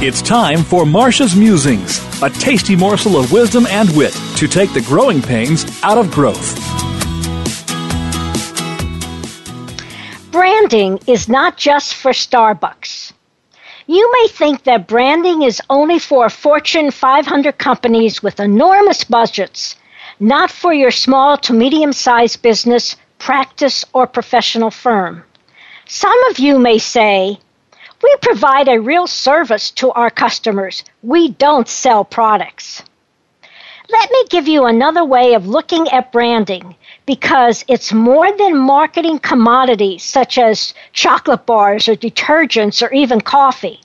It's time for Marcia's Musings, a tasty morsel of wisdom and wit to take the growing pains out of growth. Branding is not just for Starbucks. You may think that branding is only for Fortune 500 companies with enormous budgets, not for your small to medium sized business, practice, or professional firm. Some of you may say, we provide a real service to our customers. We don't sell products. Let me give you another way of looking at branding because it's more than marketing commodities such as chocolate bars or detergents or even coffee.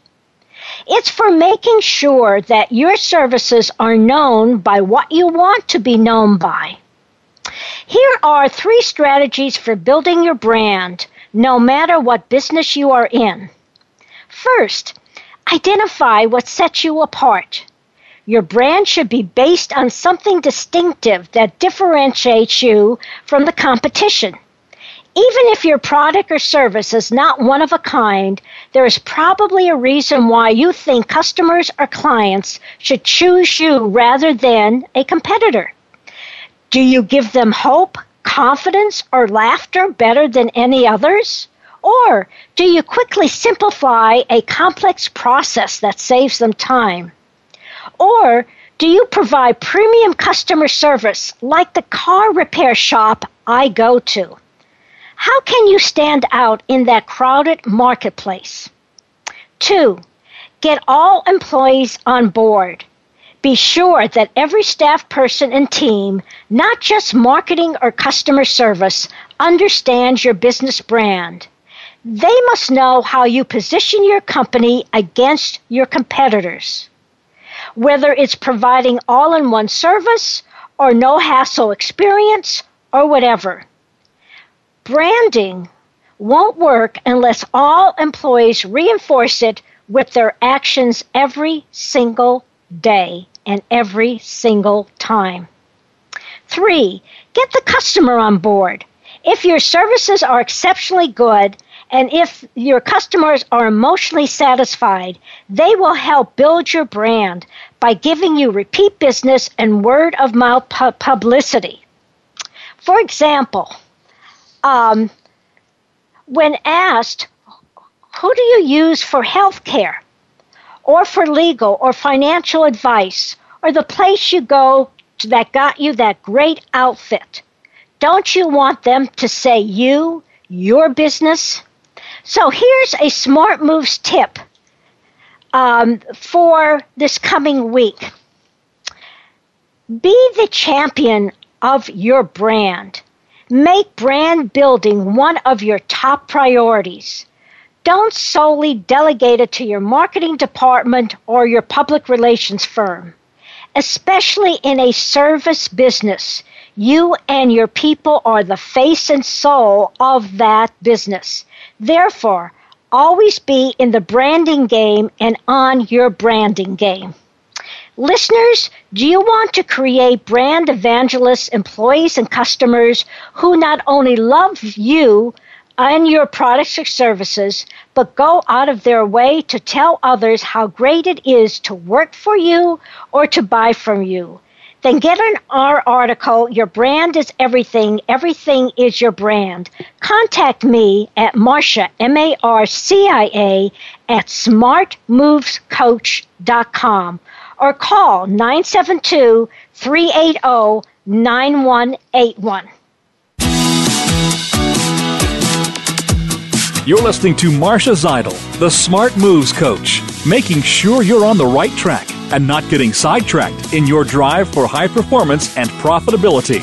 It's for making sure that your services are known by what you want to be known by. Here are three strategies for building your brand, no matter what business you are in. First, identify what sets you apart. Your brand should be based on something distinctive that differentiates you from the competition. Even if your product or service is not one of a kind, there is probably a reason why you think customers or clients should choose you rather than a competitor. Do you give them hope, confidence, or laughter better than any others? Or do you quickly simplify a complex process that saves them time? Or do you provide premium customer service like the car repair shop I go to? How can you stand out in that crowded marketplace? Two, get all employees on board. Be sure that every staff person and team, not just marketing or customer service, understands your business brand. They must know how you position your company against your competitors. Whether it's providing all in one service or no hassle experience or whatever. Branding won't work unless all employees reinforce it with their actions every single day and every single time. Three, get the customer on board. If your services are exceptionally good and if your customers are emotionally satisfied, they will help build your brand by giving you repeat business and word of mouth pu- publicity. For example, um, when asked, who do you use for health care or for legal or financial advice or the place you go that got you that great outfit? Don't you want them to say you, your business? So here's a Smart Moves tip um, for this coming week. Be the champion of your brand. Make brand building one of your top priorities. Don't solely delegate it to your marketing department or your public relations firm. Especially in a service business, you and your people are the face and soul of that business. Therefore, always be in the branding game and on your branding game. Listeners, do you want to create brand evangelists, employees, and customers who not only love you and your products or services, but go out of their way to tell others how great it is to work for you or to buy from you? Then get an our article, Your Brand is Everything, Everything is Your Brand. Contact me at Marcia, M-A-R-C-I-A, at smartmovescoach.com or call 972-380-9181. You're listening to Marcia Zidle, the Smart Moves Coach, making sure you're on the right track and not getting sidetracked in your drive for high performance and profitability.